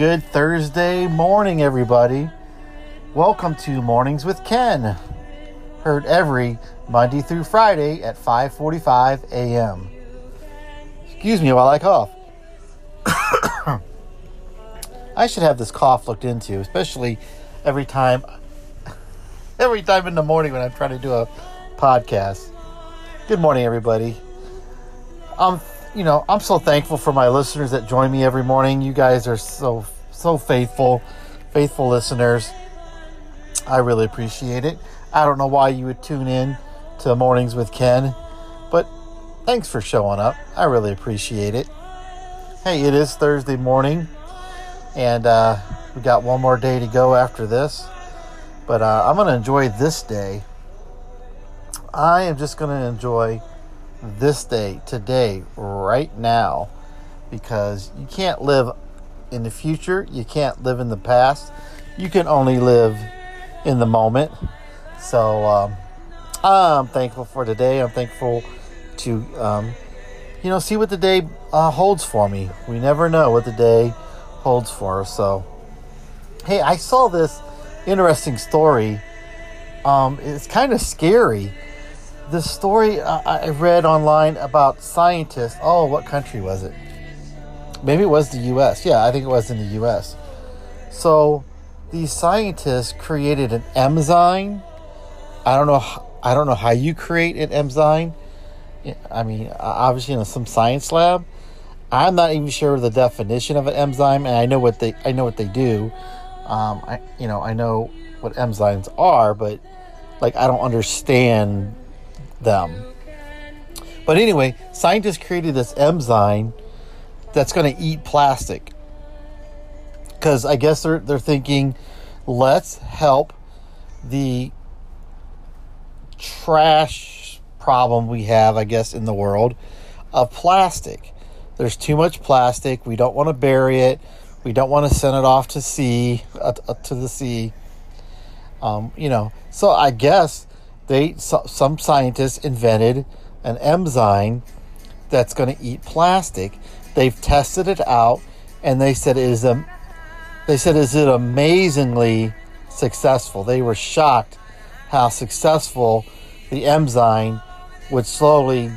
Good Thursday morning, everybody. Welcome to Mornings with Ken. Heard every Monday through Friday at 5:45 a.m. Excuse me while I cough. I should have this cough looked into, especially every time every time in the morning when I'm trying to do a podcast. Good morning, everybody. Um, you know, I'm so thankful for my listeners that join me every morning. You guys are so so faithful, faithful listeners. I really appreciate it. I don't know why you would tune in to Mornings with Ken, but thanks for showing up. I really appreciate it. Hey, it is Thursday morning, and uh, we got one more day to go after this. But uh, I'm going to enjoy this day. I am just going to enjoy this day, today, right now, because you can't live in the future, you can't live in the past, you can only live in the moment. So um, I'm thankful for today. I'm thankful to, um, you know, see what the day uh, holds for me. We never know what the day holds for us. So, hey, I saw this interesting story. Um, it's kind of scary the story I read online about scientists. Oh, what country was it? Maybe it was the U.S. Yeah, I think it was in the U.S. So these scientists created an enzyme. I don't know. I don't know how you create an enzyme. I mean, obviously in some science lab. I'm not even sure the definition of an enzyme, and I know what they. I know what they do. Um, I you know I know what enzymes are, but like I don't understand them. But anyway, scientists created this enzyme that's going to eat plastic. Because I guess they're, they're thinking, let's help the trash problem we have, I guess, in the world of plastic. There's too much plastic. We don't want to bury it. We don't want to send it off to sea, uh, to the sea. Um, you know, so I guess they some scientists invented an enzyme that's going to eat plastic. They've tested it out, and they said it is a, they said is it amazingly successful. They were shocked how successful the enzyme would slowly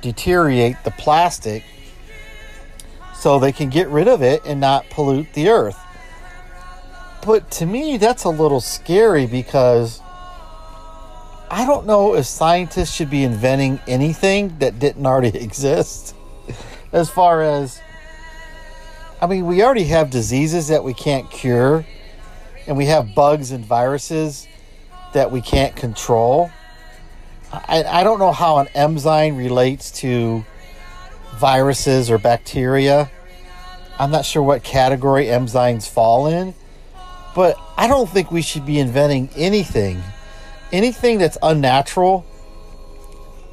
deteriorate the plastic so they can get rid of it and not pollute the earth. But to me, that's a little scary because I don't know if scientists should be inventing anything that didn't already exist. As far as, I mean, we already have diseases that we can't cure, and we have bugs and viruses that we can't control. I, I don't know how an enzyme relates to viruses or bacteria. I'm not sure what category enzymes fall in, but I don't think we should be inventing anything anything that's unnatural,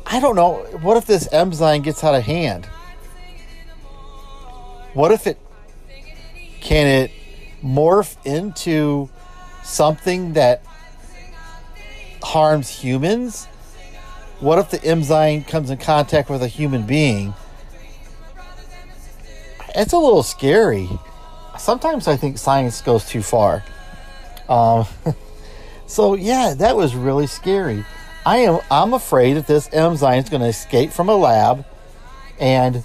I don't know. What if this enzyme gets out of hand? What if it can it morph into something that harms humans? What if the enzyme comes in contact with a human being? It's a little scary. Sometimes I think science goes too far. Um, So yeah, that was really scary. I am I'm afraid that this enzyme is going to escape from a lab and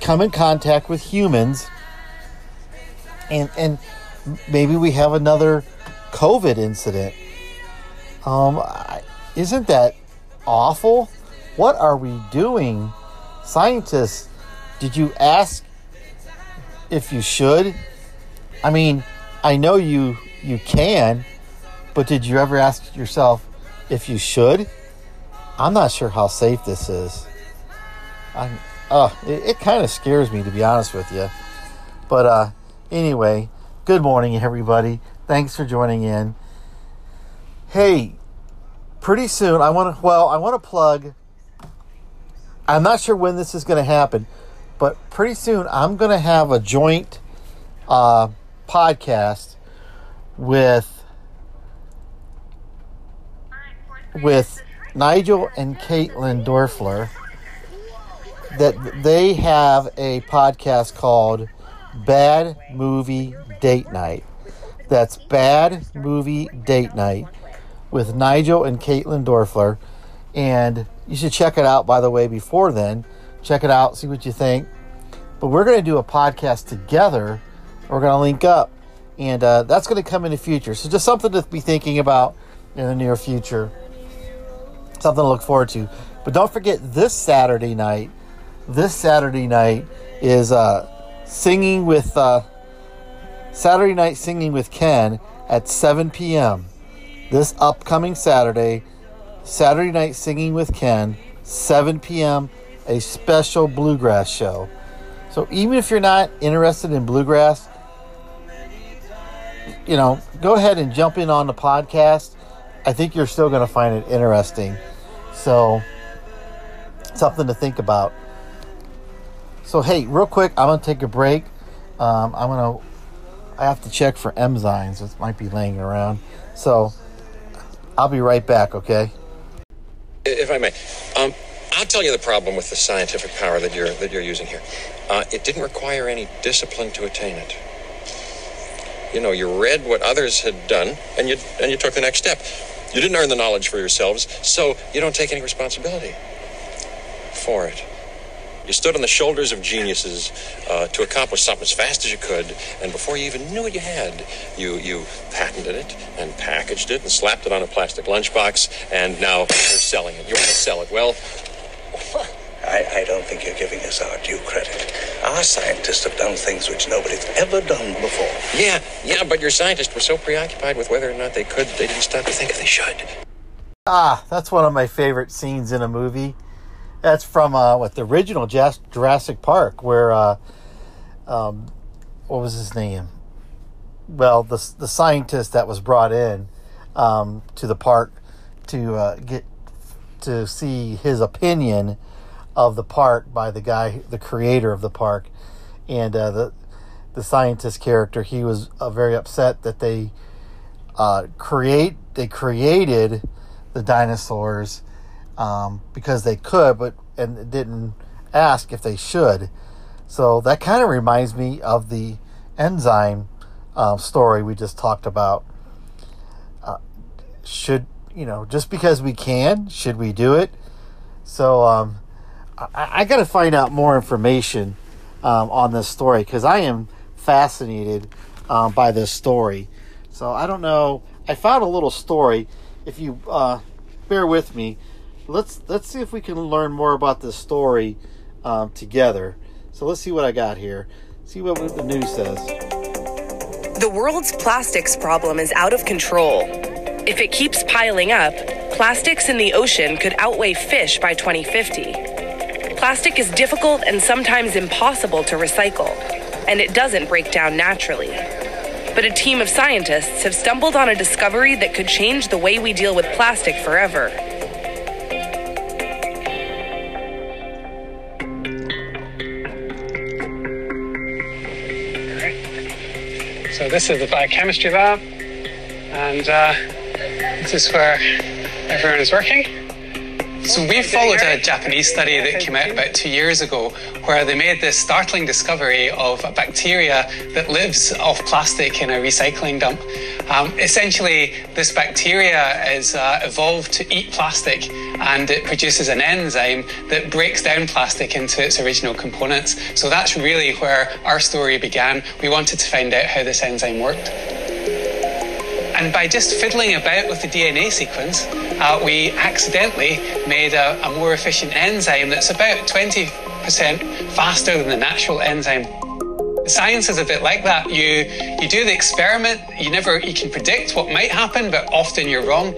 come in contact with humans and and maybe we have another COVID incident. Um, isn't that awful? What are we doing? Scientists, did you ask if you should? I mean, I know you you can, but did you ever ask yourself if you should? I'm not sure how safe this is. I'm, uh, it, it kind of scares me to be honest with you. But uh, anyway, good morning, everybody. Thanks for joining in. Hey, pretty soon I want to. Well, I want to plug. I'm not sure when this is going to happen, but pretty soon I'm going to have a joint uh, podcast with with Nigel and Caitlin Dorfler that they have a podcast called Bad Movie Date Night. That's Bad Movie Date Night with Nigel and Caitlin Dorfler. And you should check it out, by the way, before then. Check it out, see what you think. But we're going to do a podcast together. We're going to link up. And uh, that's going to come in the future. So just something to be thinking about in the near future. Something to look forward to. But don't forget this Saturday night. This Saturday night is uh, singing with uh, Saturday night singing with Ken at 7 p.m. This upcoming Saturday, Saturday night singing with Ken, 7 p.m. A special bluegrass show. So even if you're not interested in bluegrass, you know, go ahead and jump in on the podcast. I think you're still going to find it interesting. So, something to think about. So, hey, real quick, I'm going to take a break. Um, I'm going to, I have to check for enzymes. It might be laying around. So, I'll be right back, okay? If I may, um, I'll tell you the problem with the scientific power that you're that you're using here. Uh, it didn't require any discipline to attain it. You know, you read what others had done, and you and you took the next step. You didn't earn the knowledge for yourselves, so you don't take any responsibility for it. You stood on the shoulders of geniuses uh, to accomplish something as fast as you could, and before you even knew what you had, you you patented it and packaged it and slapped it on a plastic lunchbox, and now you're selling it. You want to sell it. Well, I, I don't think you're giving us our due credit. Our scientists have done things which nobody's ever done before. yeah, yeah, but your scientists were so preoccupied with whether or not they could, they didn't stop to think if they should. Ah, that's one of my favorite scenes in a movie. That's from uh, what the original Jurassic Park, where uh, um, what was his name? Well, the the scientist that was brought in um, to the park to uh, get to see his opinion of the park by the guy, the creator of the park, and uh, the the scientist character. He was uh, very upset that they uh, create they created the dinosaurs um, because they could, but and didn't ask if they should. So that kind of reminds me of the enzyme um, story we just talked about. Uh, should you know just because we can, should we do it? So um, I, I got to find out more information um, on this story because I am fascinated um, by this story. So I don't know. I found a little story. If you uh, bear with me, let's let's see if we can learn more about this story um, together. So let's see what I got here. See what the news says. The world's plastics problem is out of control. If it keeps piling up, plastics in the ocean could outweigh fish by 2050. Plastic is difficult and sometimes impossible to recycle, and it doesn't break down naturally. But a team of scientists have stumbled on a discovery that could change the way we deal with plastic forever. So this is the biochemistry lab, and uh, this is where everyone is working. So we followed a Japanese study that came out about two years ago where they made this startling discovery of a bacteria that lives off plastic in a recycling dump. Um, essentially, this bacteria is uh, evolved to eat plastic and it produces an enzyme that breaks down plastic into its original components. So that's really where our story began. We wanted to find out how this enzyme worked. And by just fiddling about with the DNA sequence, uh, we accidentally made a, a more efficient enzyme that's about 20% faster than the natural enzyme. Science is a bit like that. You you do the experiment, you never you can predict what might happen, but often you're wrong.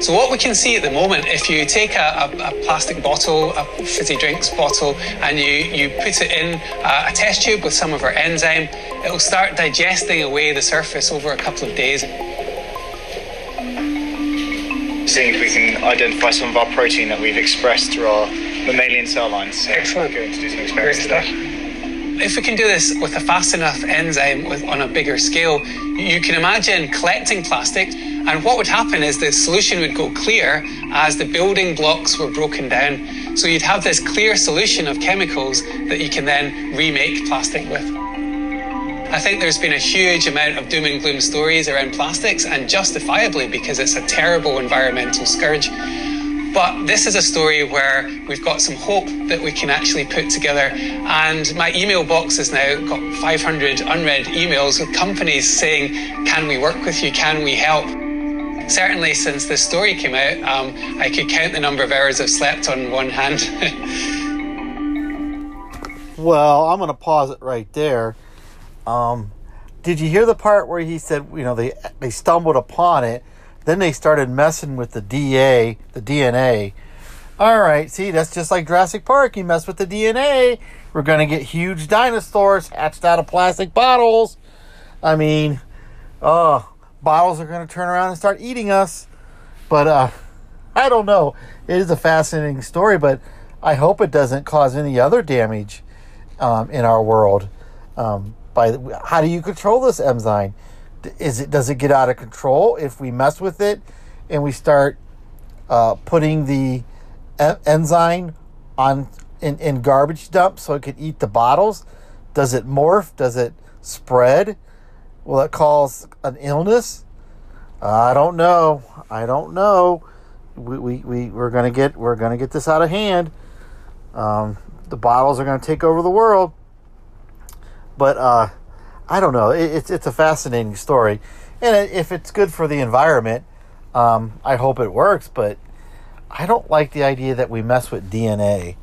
So what we can see at the moment, if you take a, a, a plastic bottle, a fizzy drinks bottle, and you, you put it in a, a test tube with some of our enzyme, it will start digesting away the surface over a couple of days. seeing if we can identify some of our protein that we've expressed through our mammalian cell lines. So Excellent. We're going to do some experiments today. If we can do this with a fast enough enzyme with, on a bigger scale, you can imagine collecting plastic, and what would happen is the solution would go clear as the building blocks were broken down. So you'd have this clear solution of chemicals that you can then remake plastic with. I think there's been a huge amount of doom and gloom stories around plastics, and justifiably because it's a terrible environmental scourge. But this is a story where we've got some hope that we can actually put together. And my email box has now got 500 unread emails with companies saying, Can we work with you? Can we help? Certainly, since this story came out, um, I could count the number of hours I've slept on one hand. well, I'm going to pause it right there. Um, did you hear the part where he said, you know, they they stumbled upon it, then they started messing with the DA, the DNA. All right, see, that's just like Jurassic Park. You mess with the DNA, we're gonna get huge dinosaurs hatched out of plastic bottles. I mean, oh, bottles are gonna turn around and start eating us. But uh, I don't know. It is a fascinating story, but I hope it doesn't cause any other damage um, in our world. Um, by how do you control this enzyme? Is it does it get out of control if we mess with it and we start uh, putting the enzyme on in, in garbage dumps so it could eat the bottles? Does it morph? Does it spread? Will it cause an illness? I don't know. I don't know. We, we, we, we're gonna get we're gonna get this out of hand. Um, the bottles are gonna take over the world. But uh, I don't know. It, it's it's a fascinating story, and if it's good for the environment, um, I hope it works. But I don't like the idea that we mess with DNA.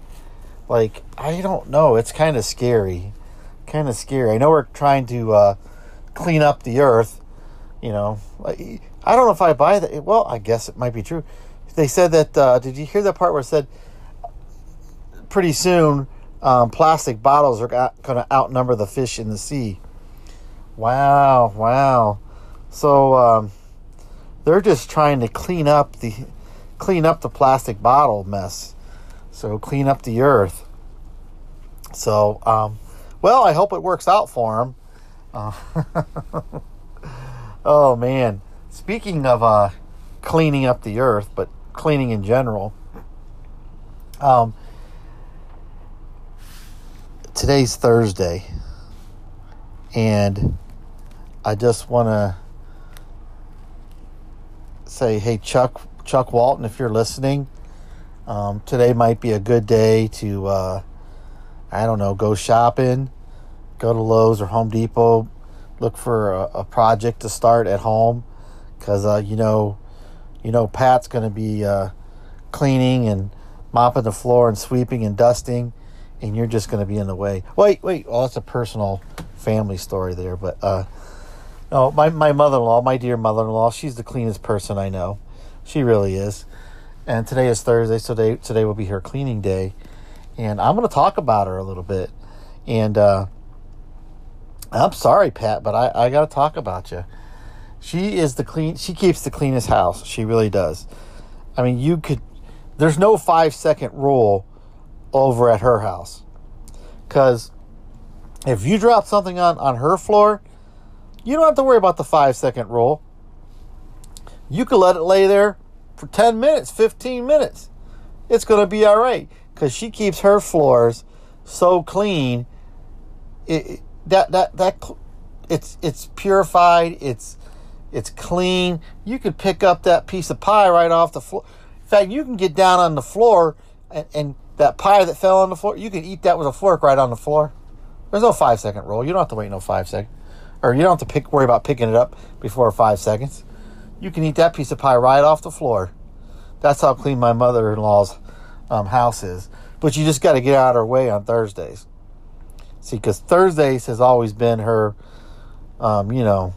Like I don't know. It's kind of scary. Kind of scary. I know we're trying to uh, clean up the earth. You know, I don't know if I buy that. Well, I guess it might be true. They said that. Uh, did you hear that part where it said pretty soon um, plastic bottles are going to outnumber the fish in the sea. Wow, wow. So um, they're just trying to clean up the clean up the plastic bottle mess. So clean up the earth. So, um, well, I hope it works out for them. Uh, oh man, speaking of uh, cleaning up the earth, but cleaning in general. Um, today's Thursday, and I just want to say, hey, Chuck, Chuck Walton, if you're listening, um, today might be a good day to, uh, I don't know, go shopping, go to Lowe's or Home Depot, look for a, a project to start at home, because uh, you know, you know, Pat's going to be uh, cleaning and mopping the floor and sweeping and dusting and you're just going to be in the way. Wait, wait. Oh, that's a personal family story there. But uh, no, my my mother in law, my dear mother in law, she's the cleanest person I know. She really is. And today is Thursday, so today today will be her cleaning day, and I'm going to talk about her a little bit. And uh, I'm sorry, Pat, but I I got to talk about you. She is the clean. She keeps the cleanest house. She really does. I mean, you could. There's no five second rule over at her house. Because if you drop something on, on her floor, you don't have to worry about the five second rule. You could let it lay there for 10 minutes, 15 minutes. It's to be all right because she keeps her floors so clean. It, that that that it's it's purified. It's it's clean. You could pick up that piece of pie right off the floor. In fact, you can get down on the floor and, and that pie that fell on the floor, you can eat that with a fork right on the floor. There's no five second rule. You don't have to wait no five seconds. Or you don't have to pick, worry about picking it up before five seconds. You can eat that piece of pie right off the floor. That's how clean my mother in law's um, house is. But you just got to get out of her way on Thursdays. See, because Thursdays has always been her, um, you know,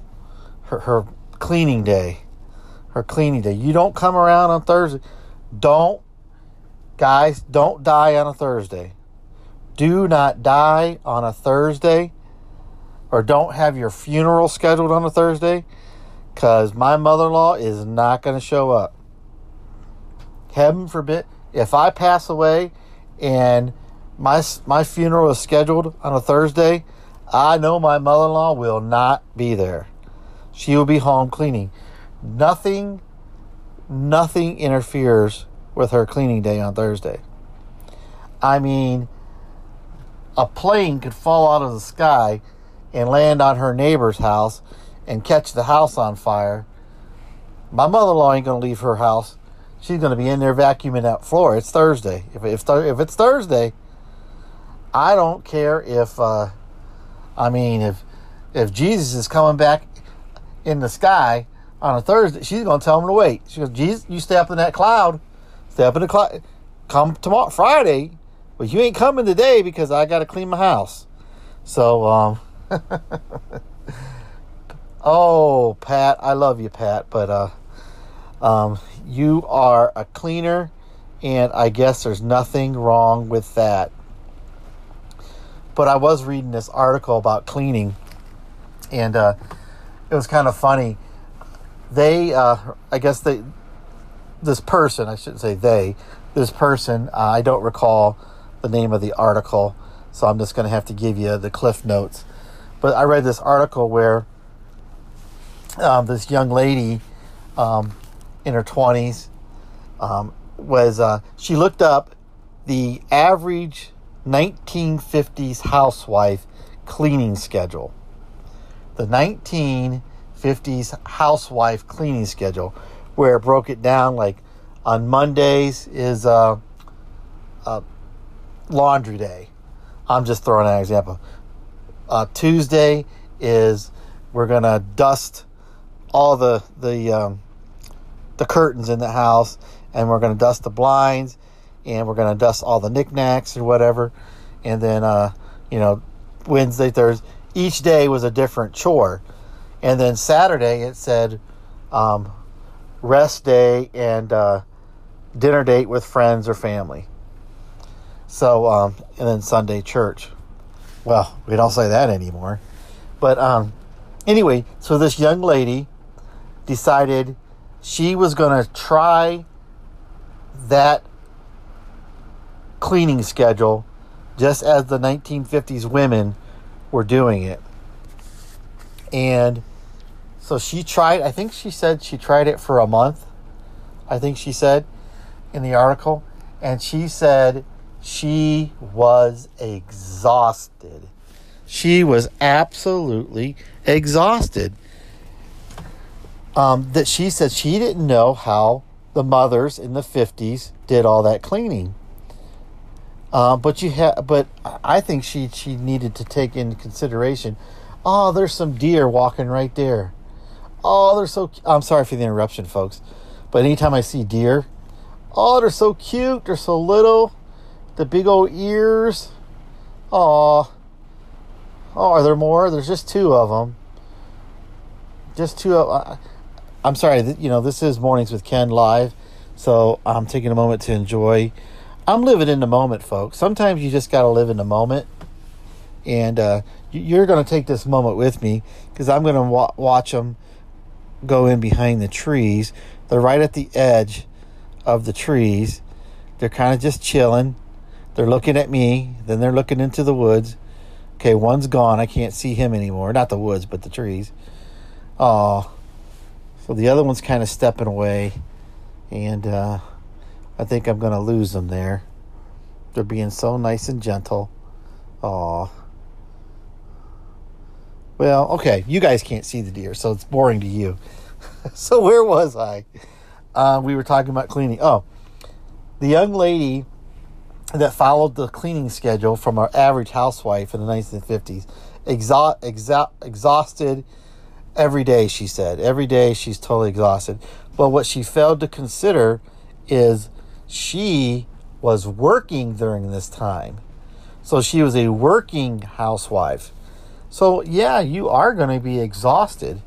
her, her cleaning day. Her cleaning day. You don't come around on Thursday. Don't Guys, don't die on a Thursday. Do not die on a Thursday or don't have your funeral scheduled on a Thursday because my mother in law is not going to show up. Heaven forbid, if I pass away and my, my funeral is scheduled on a Thursday, I know my mother in law will not be there. She will be home cleaning. Nothing, nothing interferes with her cleaning day on Thursday. I mean, a plane could fall out of the sky and land on her neighbor's house and catch the house on fire, my mother-in-law ain't going to leave her house. She's going to be in there vacuuming that floor. It's Thursday. If if, if it's Thursday, I don't care if uh, I mean if if Jesus is coming back in the sky on a Thursday, she's going to tell him to wait. She goes, Jesus, you stay up in that cloud. Stay up in the cloud. Come tomorrow, Friday, but you ain't coming today because I got to clean my house. So, um, oh, Pat, I love you, Pat, but uh, um, you are a cleaner, and I guess there's nothing wrong with that. But I was reading this article about cleaning, and uh, it was kind of funny. They, uh, I guess they, this person, I shouldn't say they, this person, uh, I don't recall the name of the article, so I'm just going to have to give you the cliff notes. But I read this article where um, this young lady um, in her 20s um, was, uh, she looked up the average 1950s housewife cleaning schedule. The 1950s housewife cleaning schedule, where it broke it down like on Mondays is uh, uh, laundry day. I'm just throwing an example. Uh, Tuesday is we're gonna dust all the the um, the curtains in the house, and we're gonna dust the blinds, and we're gonna dust all the knickknacks or whatever, and then uh, you know Wednesday, Thursday, each day was a different chore, and then Saturday it said um, rest day and uh, dinner date with friends or family. So, um, and then Sunday church. Well, we don't say that anymore. But um, anyway, so this young lady decided she was going to try that cleaning schedule just as the 1950s women were doing it. And so she tried, I think she said she tried it for a month. I think she said in the article. And she said she was exhausted. She was absolutely exhausted. Um, that she said she didn't know how the mothers in the 50s did all that cleaning. Um, but you have, but I think she she needed to take into consideration. Oh, there's some deer walking right there. Oh, they're so. I'm sorry for the interruption, folks, but anytime I see deer, oh, they're so cute. They're so little. The big old ears. Oh. Oh, are there more? There's just two of them. Just two of. Uh, I'm sorry. You know, this is mornings with Ken live, so I'm taking a moment to enjoy I'm living in the moment, folks. Sometimes you just got to live in the moment. And uh, you're going to take this moment with me because I'm going to wa- watch them go in behind the trees. They're right at the edge of the trees. They're kind of just chilling. They're looking at me. Then they're looking into the woods. Okay, one's gone. I can't see him anymore. Not the woods, but the trees. Oh, so the other one's kind of stepping away. And, uh, I think I'm going to lose them there. They're being so nice and gentle. Aw. Well, okay, you guys can't see the deer, so it's boring to you. so where was I? Uh, we were talking about cleaning. Oh, the young lady that followed the cleaning schedule from our average housewife in the 1950s, exa- exa- exhausted every day, she said. Every day she's totally exhausted. But what she failed to consider is she was working during this time. So she was a working housewife. So, yeah, you are going to be exhausted.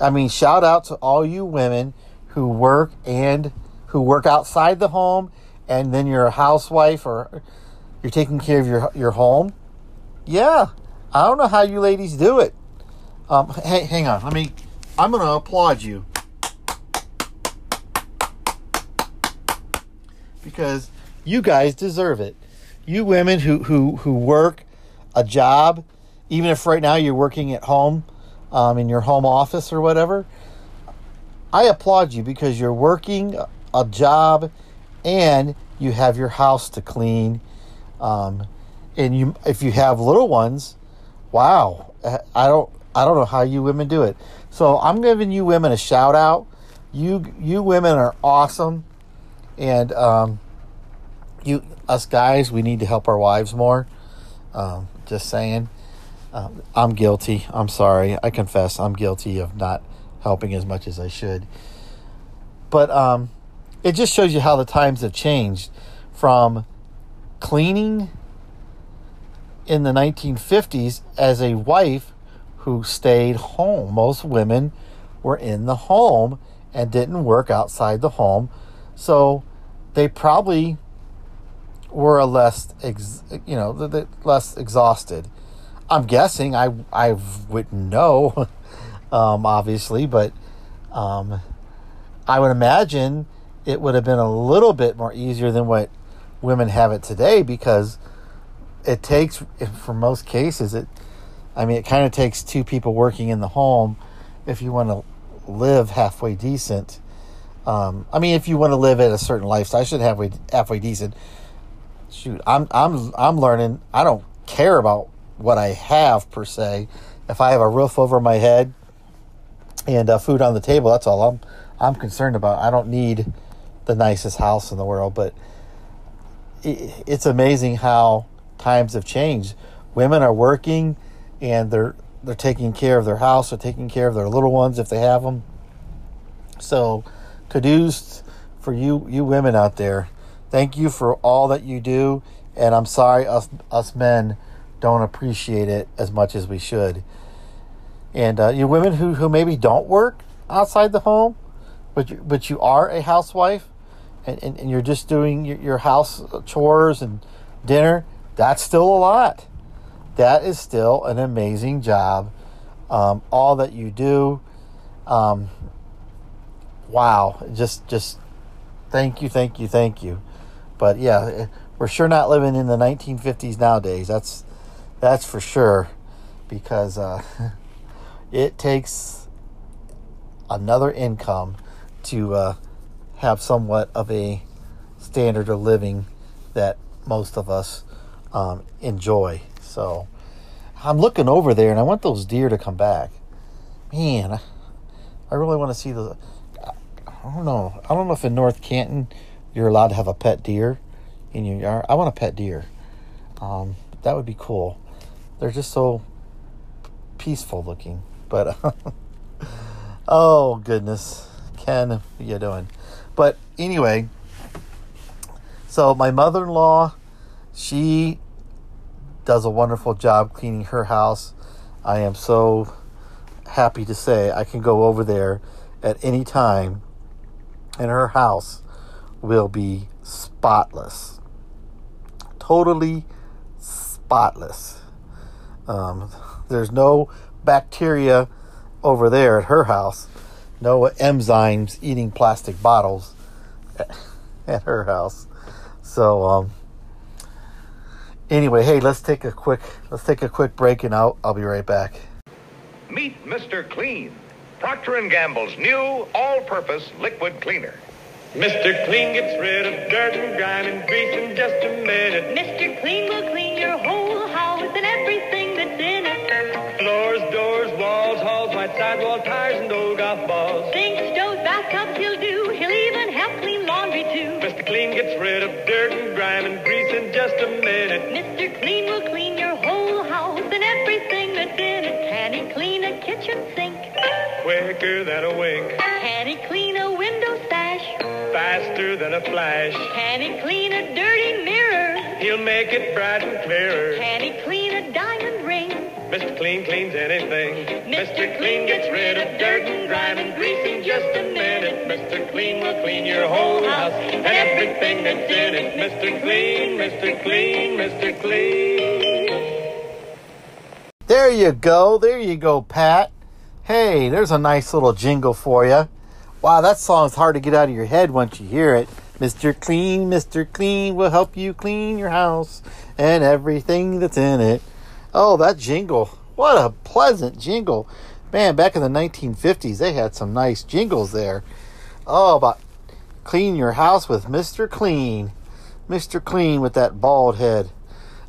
I mean, shout out to all you women who work and who work outside the home and then you're a housewife or you're taking care of your your home. Yeah. I don't know how you ladies do it. Um, hey, hang on. Let me I'm going to applaud you because you guys deserve it. You women who who who work a job, even if right now you're working at home, um, in your home office or whatever, I applaud you because you're working a job and you have your house to clean. Um, and you, if you have little ones, wow, I don't I don't know how you women do it. So I'm giving you women a shout out. You you women are awesome, and um, you us guys we need to help our wives more. Um, just saying. Um, I'm guilty. I'm sorry. I confess I'm guilty of not helping as much as I should. But um, it just shows you how the times have changed from cleaning in the 1950s as a wife who stayed home. Most women were in the home and didn't work outside the home. So they probably were a less, ex, you know, less exhausted. I'm guessing. I I wouldn't know, um, obviously, but um, I would imagine it would have been a little bit more easier than what women have it today because it takes, for most cases, it. I mean, it kind of takes two people working in the home if you want to live halfway decent. Um, I mean, if you want to live at a certain lifestyle, I should halfway halfway decent. Shoot, I'm I'm I'm learning. I don't care about what I have per se. If I have a roof over my head and uh, food on the table, that's all I'm I'm concerned about. I don't need the nicest house in the world, but it, it's amazing how times have changed. Women are working and they're they're taking care of their house, they're taking care of their little ones if they have them. So, kudos for you you women out there. Thank you for all that you do, and I'm sorry us us men don't appreciate it as much as we should. And uh, you women who, who maybe don't work outside the home, but you, but you are a housewife, and, and, and you're just doing your, your house chores and dinner, that's still a lot. That is still an amazing job. Um, all that you do, um, wow, just just thank you, thank you, thank you. But yeah, we're sure not living in the 1950s nowadays. That's that's for sure, because uh, it takes another income to uh, have somewhat of a standard of living that most of us um, enjoy. So I'm looking over there and I want those deer to come back. Man, I really want to see the. I don't know. I don't know if in North Canton you're allowed to have a pet deer in your yard. I want a pet deer. Um, that would be cool they're just so peaceful looking. But oh goodness, Ken, what are you doing? But anyway, so my mother-in-law, she does a wonderful job cleaning her house. I am so happy to say I can go over there at any time and her house will be spotless. Totally spotless. Um, there's no bacteria over there at her house. No enzymes eating plastic bottles at her house. So um, anyway, hey, let's take a quick let's take a quick break, and I'll I'll be right back. Meet Mr. Clean, Procter and Gamble's new all-purpose liquid cleaner. Mr. Clean gets rid of dirt and grime and grease in just a minute. Mr. Clean will clean your whole house and everything that's in it. Floors, doors, walls, halls, white sidewall tires, and old golf balls. Sinks, stoves, bathtubs he'll do. He'll even help clean laundry too. Mr. Clean gets rid of dirt and grime and grease in just a minute. Mr. Clean will clean your whole house and everything that's in it. Kitchen sink? Quicker than a wink. Can he clean a window sash? Faster than a flash. Can he clean a dirty mirror? He'll make it bright and clearer. Can he clean a diamond ring? Mr. Clean cleans anything. Mr. Clean gets rid of dirt and grime and grease in just a minute. Mr. Clean will clean your whole house and everything that's in it. Mr. Clean, Mr. Clean, Mr. Clean. There you go. There you go, Pat. Hey, there's a nice little jingle for you. Wow, that song's hard to get out of your head once you hear it. Mr. Clean, Mr. Clean will help you clean your house and everything that's in it. Oh, that jingle. What a pleasant jingle. Man, back in the 1950s, they had some nice jingles there. Oh, about clean your house with Mr. Clean. Mr. Clean with that bald head.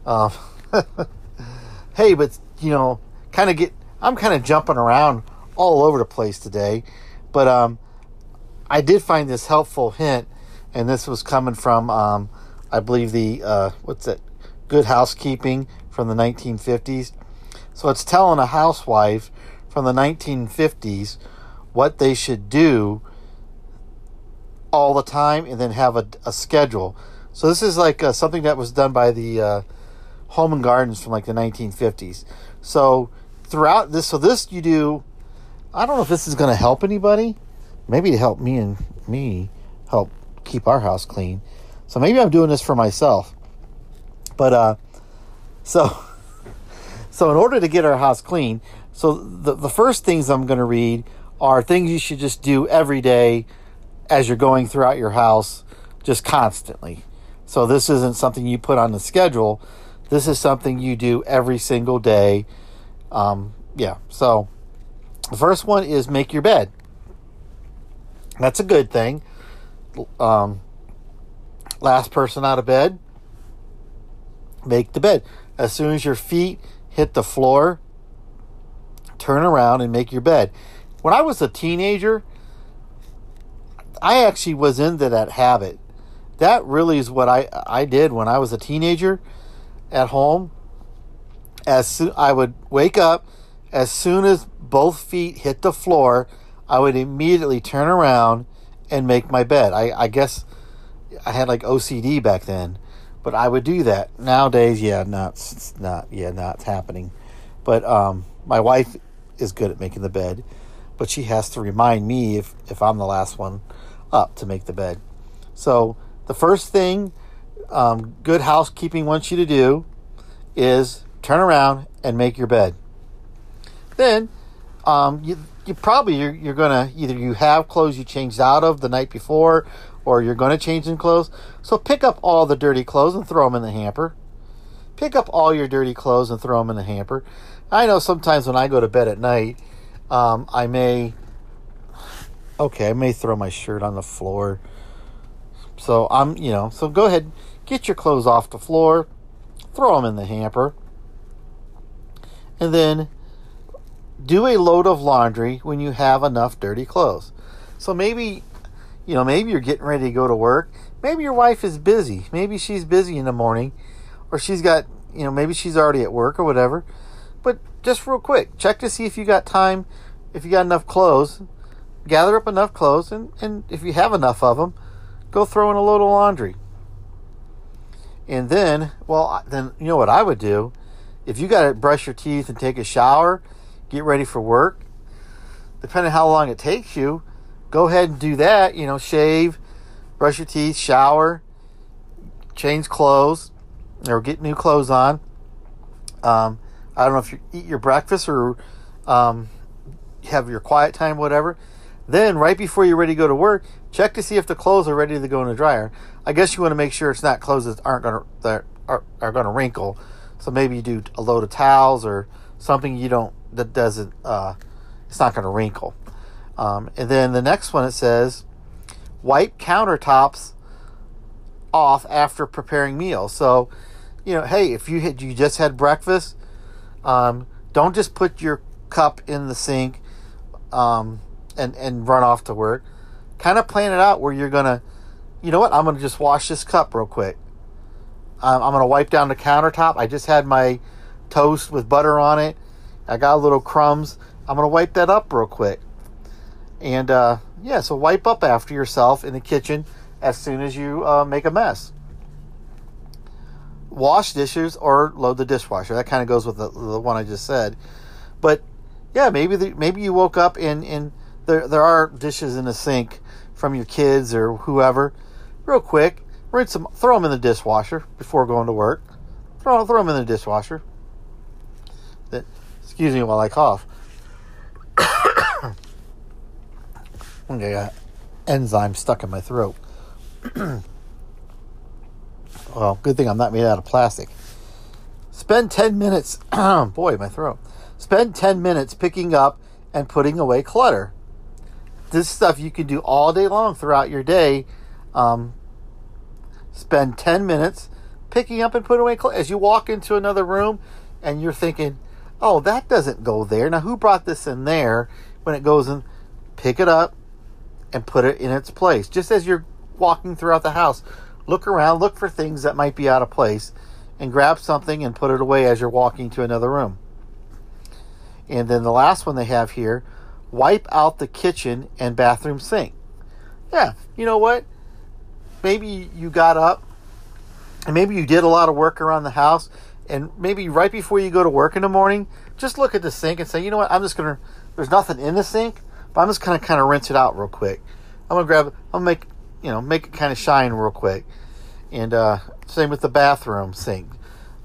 Um, hey, but you know, kind of get. I'm kind of jumping around all over the place today, but um, I did find this helpful hint, and this was coming from um, I believe the uh, what's it, Good Housekeeping from the 1950s. So it's telling a housewife from the 1950s what they should do all the time and then have a, a schedule. So this is like uh, something that was done by the uh, Home and Gardens from like the 1950s. So throughout this, so this you do. I don't know if this is going to help anybody. Maybe to help me and me help keep our house clean. So maybe I'm doing this for myself. But uh, so so in order to get our house clean, so the the first things I'm going to read are things you should just do every day as you're going throughout your house, just constantly. So this isn't something you put on the schedule. This is something you do every single day. Um, yeah. So the first one is make your bed. That's a good thing. Um, last person out of bed, make the bed. As soon as your feet hit the floor, turn around and make your bed. When I was a teenager, I actually was into that habit. That really is what I I did when I was a teenager at home. As soon I would wake up, as soon as both feet hit the floor, I would immediately turn around and make my bed. I, I guess I had like OCD back then, but I would do that. Nowadays, yeah, not not yeah, not it's happening. But um, my wife is good at making the bed, but she has to remind me if if I'm the last one up to make the bed. So the first thing um, good housekeeping wants you to do is turn around and make your bed. Then um, you you probably you're, you're gonna either you have clothes you changed out of the night before or you're gonna change in clothes. So pick up all the dirty clothes and throw them in the hamper. Pick up all your dirty clothes and throw them in the hamper. I know sometimes when I go to bed at night, um, I may okay, I may throw my shirt on the floor. So I'm, you know, so go ahead, get your clothes off the floor, throw them in the hamper, and then do a load of laundry when you have enough dirty clothes. So maybe, you know, maybe you're getting ready to go to work. Maybe your wife is busy. Maybe she's busy in the morning, or she's got, you know, maybe she's already at work or whatever. But just real quick, check to see if you got time, if you got enough clothes. Gather up enough clothes, and, and if you have enough of them, go throw in a load of laundry. And then, well, then you know what I would do? If you got to brush your teeth and take a shower, get ready for work, depending how long it takes you, go ahead and do that. You know, shave, brush your teeth, shower, change clothes, or get new clothes on. Um, I don't know if you eat your breakfast or um, have your quiet time, whatever. Then, right before you're ready to go to work, check to see if the clothes are ready to go in the dryer. I guess you want to make sure it's not clothes that aren't gonna that are, are gonna wrinkle. So maybe you do a load of towels or something you don't that doesn't uh, it's not gonna wrinkle. Um, and then the next one it says wipe countertops off after preparing meals. So you know, hey, if you had you just had breakfast, um, don't just put your cup in the sink. Um, and and run off to work. Kind of plan it out where you're gonna, you know what? I'm gonna just wash this cup real quick. Um, I'm gonna wipe down the countertop. I just had my toast with butter on it. I got a little crumbs. I'm gonna wipe that up real quick. And uh, yeah, so wipe up after yourself in the kitchen as soon as you uh, make a mess. Wash dishes or load the dishwasher. That kind of goes with the, the one I just said. But yeah, maybe the, maybe you woke up and and there there are dishes in the sink from your kids or whoever. Real quick, rinse them, throw them in the dishwasher before going to work. Throw throw them in the dishwasher. That, excuse me while I cough. okay, got enzyme stuck in my throat. well, good thing I'm not made out of plastic. Spend 10 minutes, boy, my throat. Spend 10 minutes picking up and putting away clutter this stuff you can do all day long throughout your day. Um, spend 10 minutes picking up and putting away clothes. As you walk into another room and you're thinking, oh, that doesn't go there. Now, who brought this in there? When it goes in, pick it up and put it in its place. Just as you're walking throughout the house, look around, look for things that might be out of place, and grab something and put it away as you're walking to another room. And then the last one they have here wipe out the kitchen and bathroom sink. Yeah, you know what? Maybe you got up and maybe you did a lot of work around the house and maybe right before you go to work in the morning, just look at the sink and say, you know what, I'm just gonna there's nothing in the sink, but I'm just gonna kind of rinse it out real quick. I'm gonna grab I'm gonna make you know, make it kind of shine real quick. And uh, same with the bathroom sink.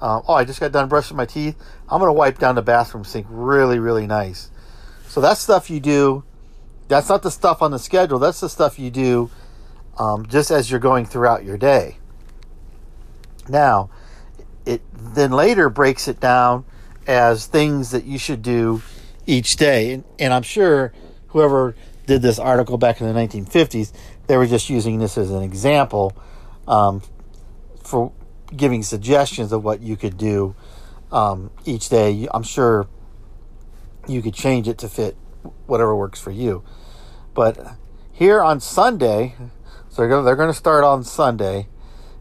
Uh, oh, I just got done brushing my teeth. I'm to wipe down the bathroom sink really, really nice. So that's stuff you do. That's not the stuff on the schedule. That's the stuff you do um, just as you're going throughout your day. Now, it then later breaks it down as things that you should do each day. And, and I'm sure whoever did this article back in the 1950s, they were just using this as an example um, for giving suggestions of what you could do um, each day. I'm sure you could change it to fit whatever works for you. But here on Sunday, so they're going they're to start on Sunday,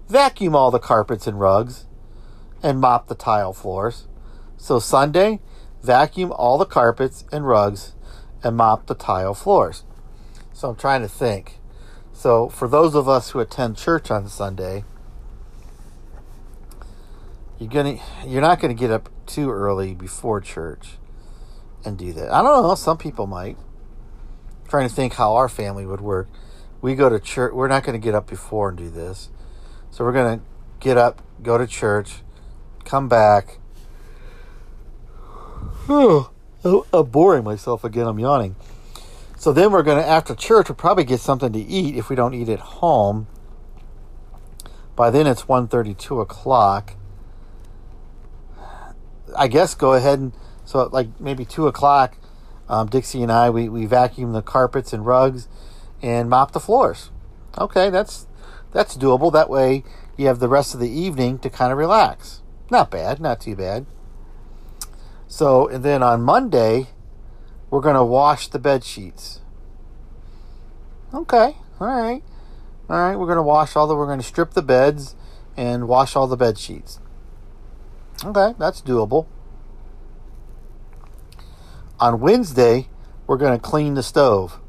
vacuum all the carpets and rugs and mop the tile floors. So Sunday, vacuum all the carpets and rugs and mop the tile floors. So I'm trying to think. So for those of us who attend church on Sunday, you're gonna you're not gonna get up too early before church and do that. I don't know. Some people might. I'm trying to think how our family would work. We go to church. We're not going to get up before and do this. So we're going to get up, go to church, come back. Oh, I'm boring myself again. I'm yawning. So then we're going to, after church, we'll probably get something to eat if we don't eat at home. By then it's 1.30, 2 o'clock. I guess go ahead and, so like maybe 2 o'clock, um, Dixie and I, we, we vacuum the carpets and rugs and mop the floors. Okay, that's that's doable. That way you have the rest of the evening to kind of relax. Not bad, not too bad. So, and then on Monday, we're to wash the bed sheets. Okay, all right. All right, we're going to wash all the, we're to strip the beds and wash all the bed sheets. Okay, that's doable. On Wednesday, we're going to clean the stove.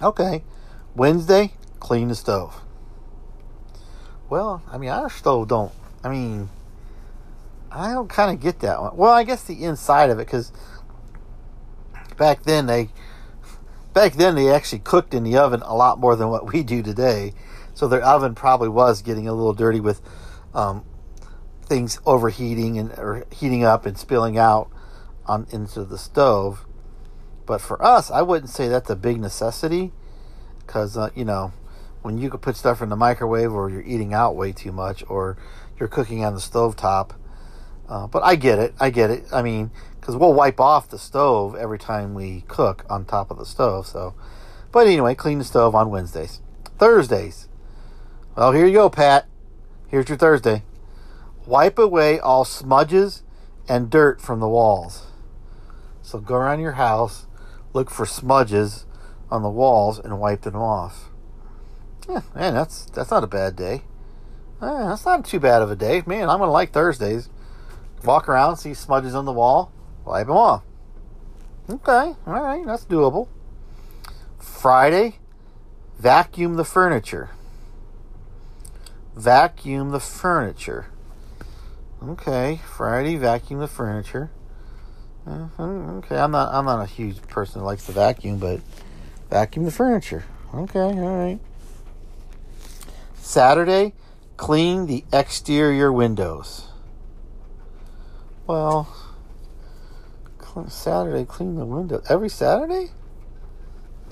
Okay, Wednesday, clean the stove. Well, I mean, our stove don't, I mean, I don't kind of get that one. Well, I guess the inside of it, because back then they back then they actually cooked in the oven a lot more than what we do today so their oven probably was getting a little dirty with um, things overheating and or heating up and spilling out on into the stove but for us i wouldn't say that's a big necessity because uh, you know when you could put stuff in the microwave or you're eating out way too much or you're cooking on the stove top uh, but i get it i get it i mean because we'll wipe off the stove every time we cook on top of the stove. So, but anyway, clean the stove on Wednesdays. Thursdays. Well, here you go, Pat. Here's your Thursday. Wipe away all smudges and dirt from the walls. So go around your house, look for smudges on the walls, and wipe them off. Yeah, man, that's that's not a bad day. Eh, that's not too bad of a day, man. I'm gonna like Thursdays. Walk around, see smudges on the wall, wipe them off. Okay, all right, that's doable. Friday, vacuum the furniture. Vacuum the furniture. Okay, Friday, vacuum the furniture. Uh-huh, okay, I'm not I'm not a huge person who likes to vacuum, but vacuum the furniture. Okay, all right. Saturday, clean the exterior windows. Well, Saturday clean the windows. Every Saturday?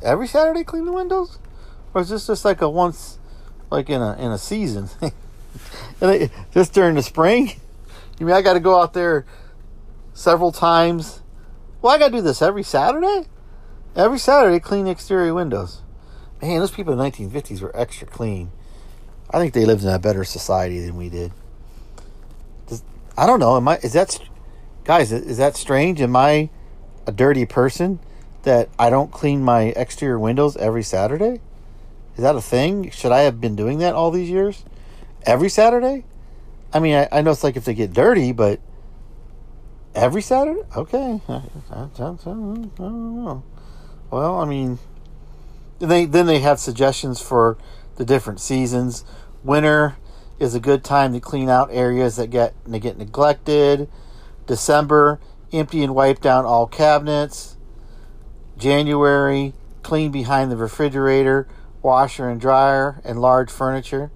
Every Saturday clean the windows? Or is this just like a once, like in a in a season? just during the spring? You mean I got to go out there several times? Well, I got to do this every Saturday? Every Saturday, clean the exterior windows. Man, those people in the 1950s were extra clean. I think they lived in a better society than we did. Does, I don't know. Am I? Is that guys, is that strange? Am I a dirty person that I don't clean my exterior windows every Saturday? Is that a thing? Should I have been doing that all these years? Every Saturday? I mean, I, I know it's like if they get dirty, but every Saturday? Okay. I, I, I. Well, I mean, they then they have suggestions for the different seasons. Winter is a good time to clean out areas that get they get neglected. December, empty and wipe down all cabinets. January, clean behind the refrigerator, washer and dryer, and large furniture.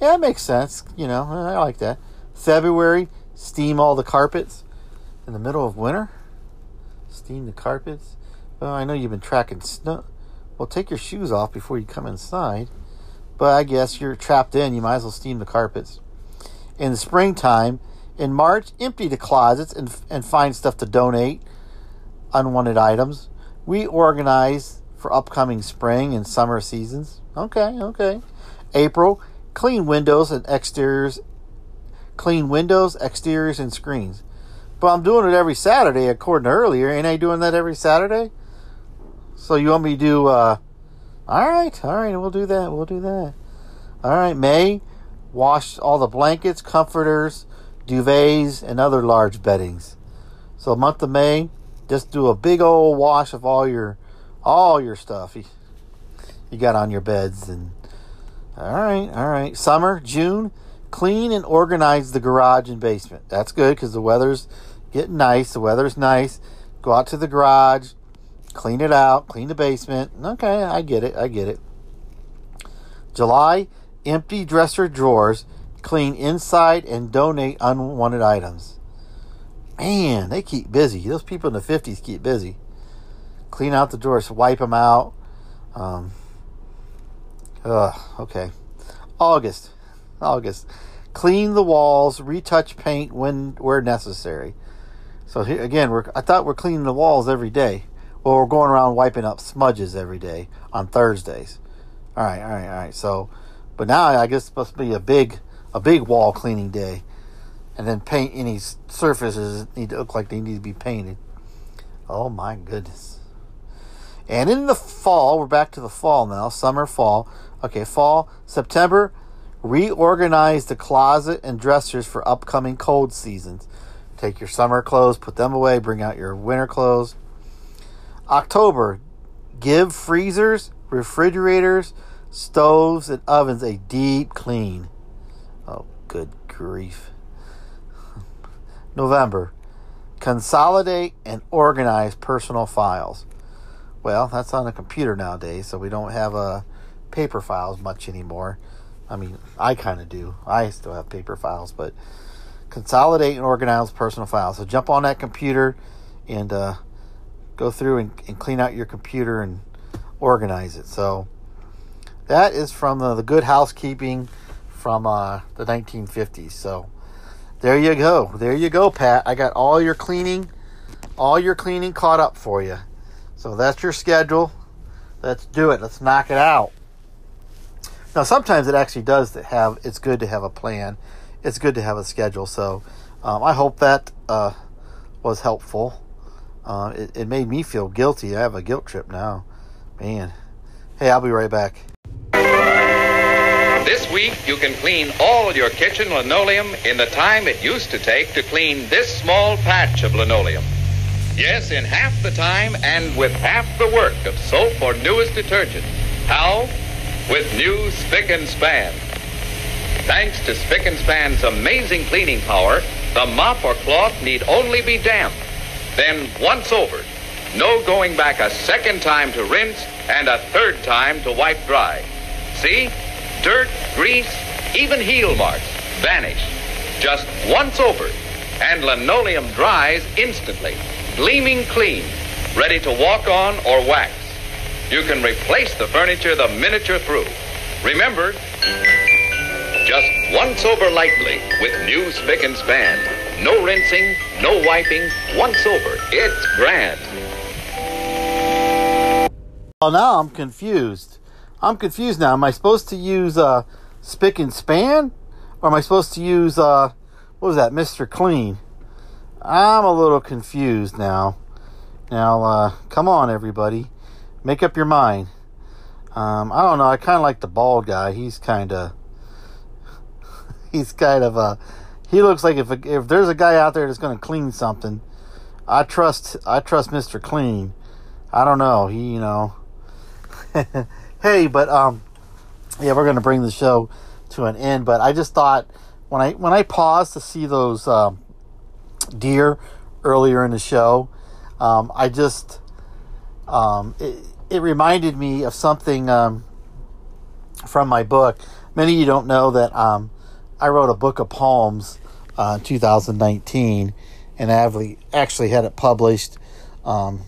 Yeah, that makes sense. You know, I like that. February, steam all the carpets. In the middle of winter, steam the carpets. Well, I know you've been tracking snow. Well, take your shoes off before you come inside. But I guess you're trapped in. You might as well steam the carpets. In the springtime, in March, empty the closets and, and find stuff to donate, unwanted items. We organize for upcoming spring and summer seasons. Okay, okay. April, clean windows and exteriors. Clean windows, exteriors, and screens. But I'm doing it every Saturday, according to earlier. Ain't I doing that every Saturday? So you want me to do, uh, all right, all right, we'll do that, we'll do that. All right, May, wash all the blankets, comforters, duvets, and other large beddings. So month of May, just do a big old wash of all your, all your stuff you, you got on your beds. And all right, all right. Summer, June, clean and organize the garage and basement. That's good because the weather's getting nice. The weather's nice. Go out to the garage, clean it out, clean the basement. Okay, I get it. I get it. July, empty dresser drawers, clean inside and donate unwanted items. Man, they keep busy. Those people in the 50s keep busy. Clean out the drawers, wipe them out. Um, ugh, okay. August. August. Clean the walls, retouch paint when where necessary. So here again, we're I thought we're cleaning the walls every day. Well, we're going around wiping up smudges every day on Thursdays. All right, all right, all right. So, but now I guess it's supposed to be a big a big wall cleaning day, and then paint any surfaces that need to look like they need to be painted. Oh my goodness. And in the fall, we're back to the fall now, summer, fall. Okay, fall, September, reorganize the closet and dressers for upcoming cold seasons. Take your summer clothes, put them away, bring out your winter clothes. October, give freezers, refrigerators, stoves, and ovens a deep clean. Oh, good grief. November, consolidate and organize personal files. Well, that's on a computer nowadays, so we don't have uh, paper files much anymore. I mean, I kind of do. I still have paper files, but consolidate and organize personal files. So jump on that computer and uh, go through and, and clean out your computer and organize it. So that is from the, the Good Housekeeping from uh, the 1950s. So there you go. There you go, Pat. I got all your cleaning, all your cleaning caught up for you. So that's your schedule. Let's do it. Let's knock it out. Now, sometimes it actually does have. It's good to have a plan. It's good to have a schedule. So, um, I hope that uh, was helpful. Uh, it, it made me feel guilty. I have a guilt trip now, man. Hey, I'll be right back. This week, you can clean all your kitchen linoleum in the time it used to take to clean this small patch of linoleum. Yes, in half the time and with half the work of soap or newest detergent. How? With new Spic and Span. Thanks to Spic and Span's amazing cleaning power, the mop or cloth need only be damp. Then once over, no going back a second time to rinse and a third time to wipe dry. See? Dirt, grease, even heel marks vanish. Just once over, and linoleum dries instantly, gleaming clean, ready to walk on or wax. You can replace the furniture the minute you're through. Remember, just once over lightly with new Spic and Span. No rinsing, no wiping, once over. It's grand. Well, now I'm confused. I'm confused now. Am I supposed to use uh, Spick and Span, or am I supposed to use uh, what was that, Mister Clean? I'm a little confused now. Now, uh, come on, everybody. Make up your mind. Um, I don't know. I kind of like the bald guy. He's kind of. He's kind of a. He looks like if if there's a guy out there that's going to clean something, I trust I trust Mister Clean. I don't know. He you know. hey, but um, yeah, we're going to bring the show to an end. But I just thought when I when I paused to see those um, deer earlier in the show, um, I just um, it, it reminded me of something um, from my book. Many of you don't know that um, I wrote a book of poems uh, 2019, and I actually had it published. Um,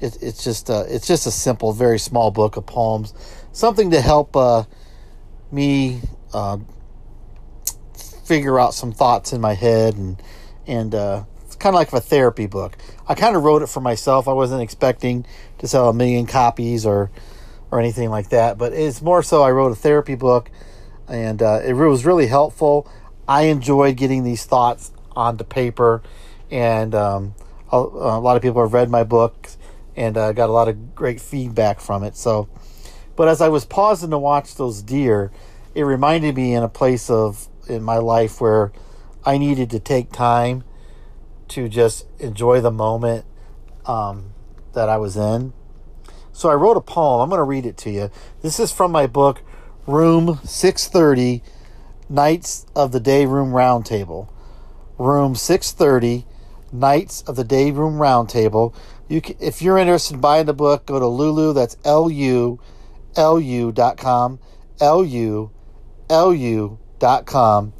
it, it's just a, it's just a simple, very small book of poems, something to help uh, me uh, figure out some thoughts in my head, and and uh, it's kind of like a therapy book. I kind of wrote it for myself. I wasn't expecting to sell a million copies or or anything like that, but it's more so I wrote a therapy book, and uh, it was really helpful. I enjoyed getting these thoughts onto paper, and um, a, a, lot of people have read my book and uh, got a lot of great feedback from it. So, but as I was pausing to watch those deer, it reminded me in a place of in my life where I needed to take time to just enjoy the moment um, that I was in. So I wrote a poem. I'm going to read it to you. This is from my book, Room 630 Knights of the Day Room Roundtable. Room 630 Knights of the Day Room Roundtable. You can, if you're interested in buying the book, go to Lulu. That's L U L U dot com. L U L U dot com.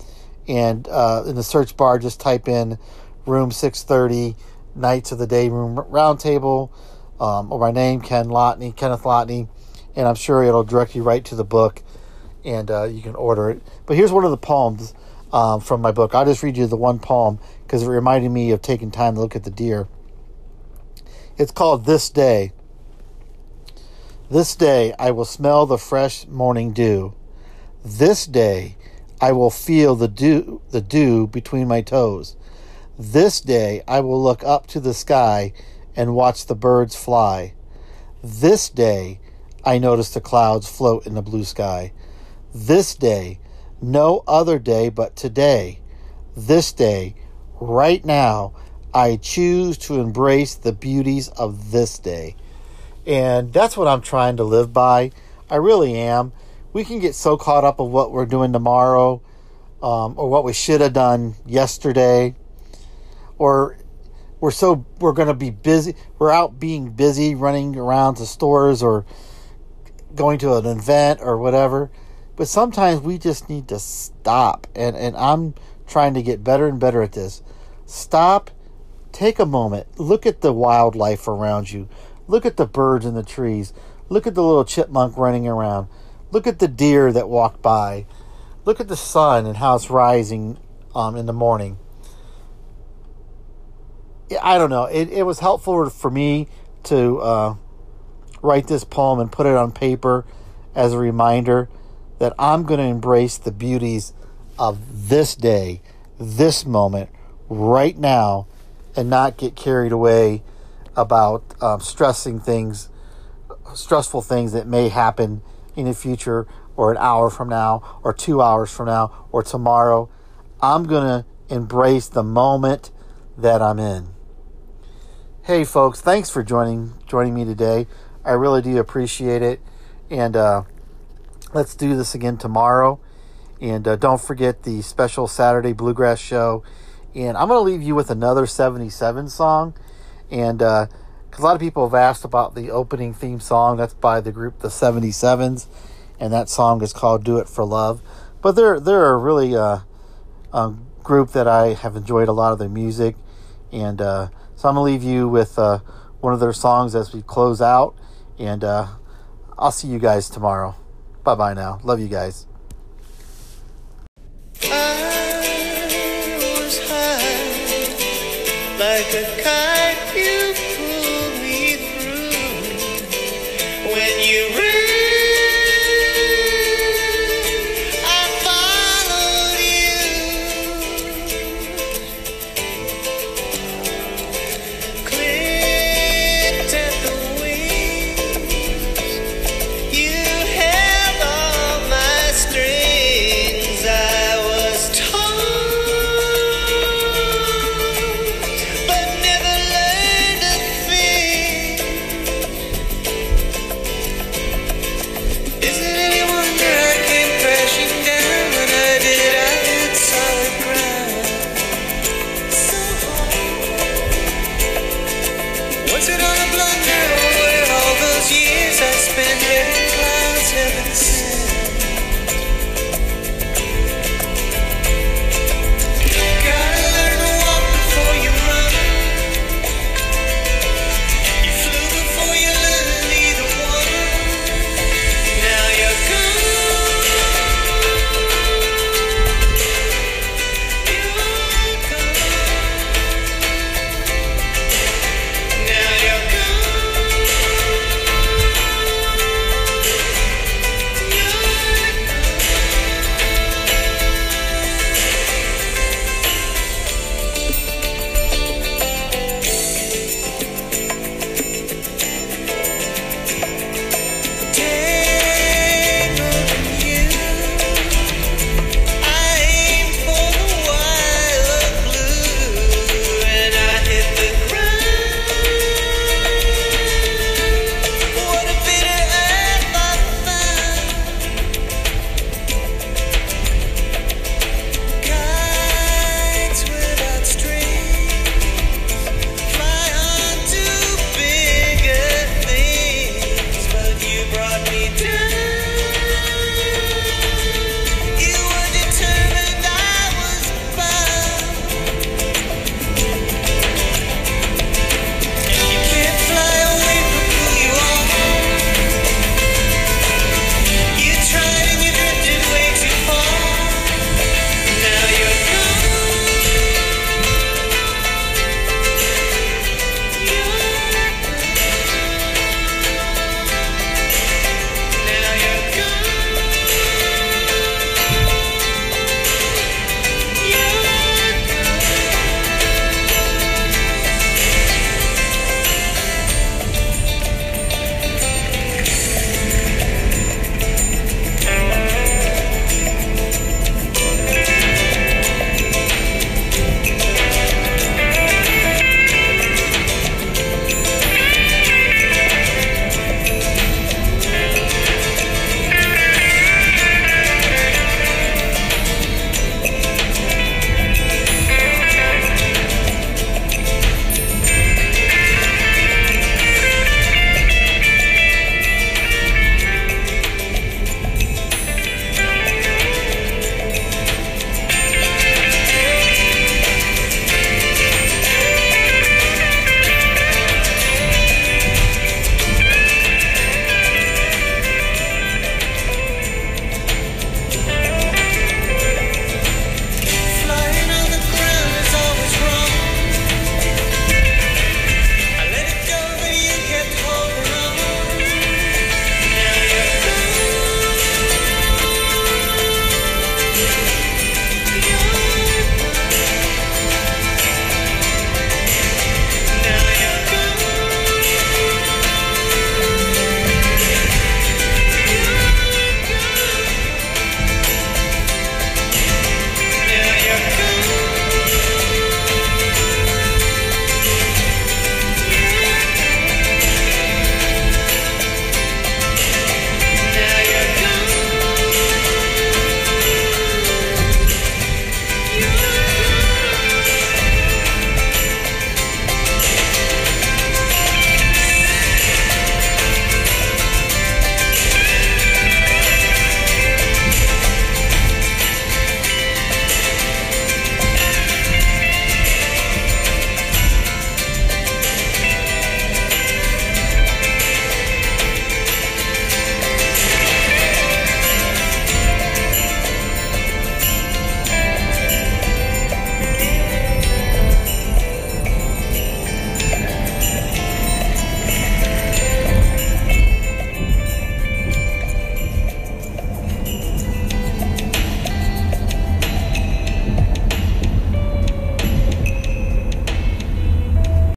And uh, in the search bar, just type in Room 630 Knights of the Day Room Roundtable um, or my name, Ken Lotney, Kenneth Lotney, and I'm sure it'll direct you right to the book, and uh, you can order it. But here's one of the poems um, from my book. I'll just read you the one poem because it reminded me of taking time to look at the deer. It's called This Day. This day I will smell the fresh morning dew. This day I will feel the dew, the dew between my toes. This day I will look up to the sky and watch the birds fly. This day, I notice the clouds float in the blue sky. This day, no other day but today. This day, right now, I choose to embrace the beauties of this day. And that's what I'm trying to live by. I really am. We can get so caught up of what we're doing tomorrow um, or what we should have done yesterday or we're so we're going to be busy we're out being busy running around to stores or going to an event or whatever but sometimes we just need to stop. And and I'm trying to get better and better at this. Stop. Take a moment. Look at the wildlife around you. Look at the birds in the trees. Look at the little chipmunk running around. Look at the deer that walk by. Look at the sun and how it's rising um, in the morning. I don't know. It, it was helpful for me to uh, write this poem and put it on paper as a reminder that I'm going to embrace the beauties of this day, this moment, right now, and not get carried away about um, stressing things, stressful things that may happen in the future or an hour from now or two hours from now or tomorrow. I'm going to embrace the moment that I'm in. Hey, folks, thanks for joining joining me today. I really do appreciate it, and uh, let's do this again tomorrow. And uh, don't forget the special Saturday Bluegrass show. And I'm going to leave you with another 77 song. And because uh, a lot of people have asked about the opening theme song, that's by the group The 77s. And that song is called Do It for Love. But they're, they're a really uh, um, group that I have enjoyed a lot of their music. And uh, so I'm going to leave you with uh, one of their songs as we close out. And uh, I'll see you guys tomorrow. Bye bye now. Love you guys. like a kite you me through when you